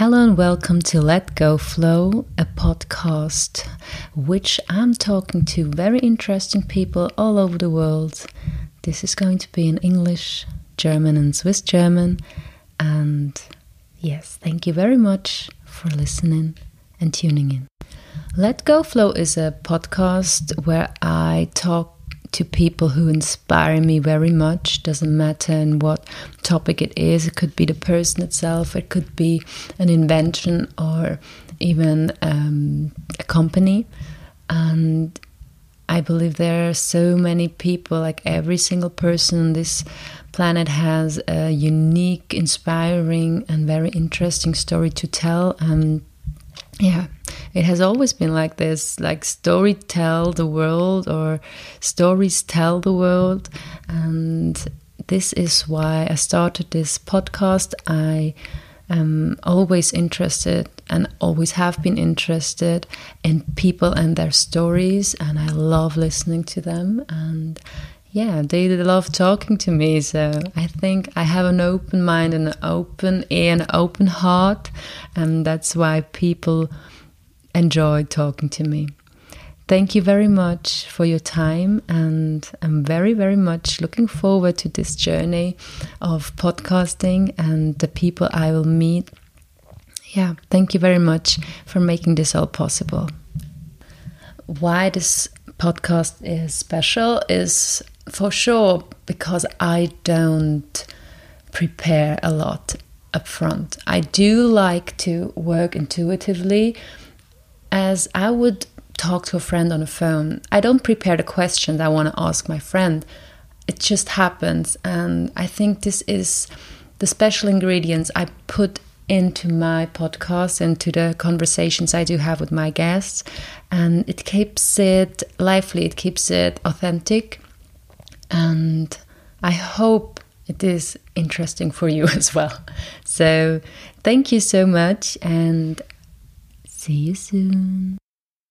Hello and welcome to Let Go Flow, a podcast which I'm talking to very interesting people all over the world. This is going to be in English, German, and Swiss German. And yes, thank you very much for listening and tuning in. Let Go Flow is a podcast where I talk to people who inspire me very much. Doesn't matter in what topic it is. It could be the person itself. It could be an invention or even um, a company. And I believe there are so many people. Like every single person on this planet has a unique, inspiring, and very interesting story to tell. And yeah it has always been like this like story tell the world or stories tell the world and this is why i started this podcast i am always interested and always have been interested in people and their stories and i love listening to them and yeah, they love talking to me. So I think I have an open mind and an open ear and an open heart. And that's why people enjoyed talking to me. Thank you very much for your time, and I'm very, very much looking forward to this journey of podcasting and the people I will meet. Yeah, thank you very much for making this all possible. Why this podcast is special is for sure because I don't prepare a lot up front. I do like to work intuitively as I would talk to a friend on the phone. I don't prepare the questions I want to ask my friend. It just happens. And I think this is the special ingredients I put into my podcast, into the conversations I do have with my guests. And it keeps it lively, it keeps it authentic. And I hope it is interesting for you as well. So, thank you so much. And See you soon.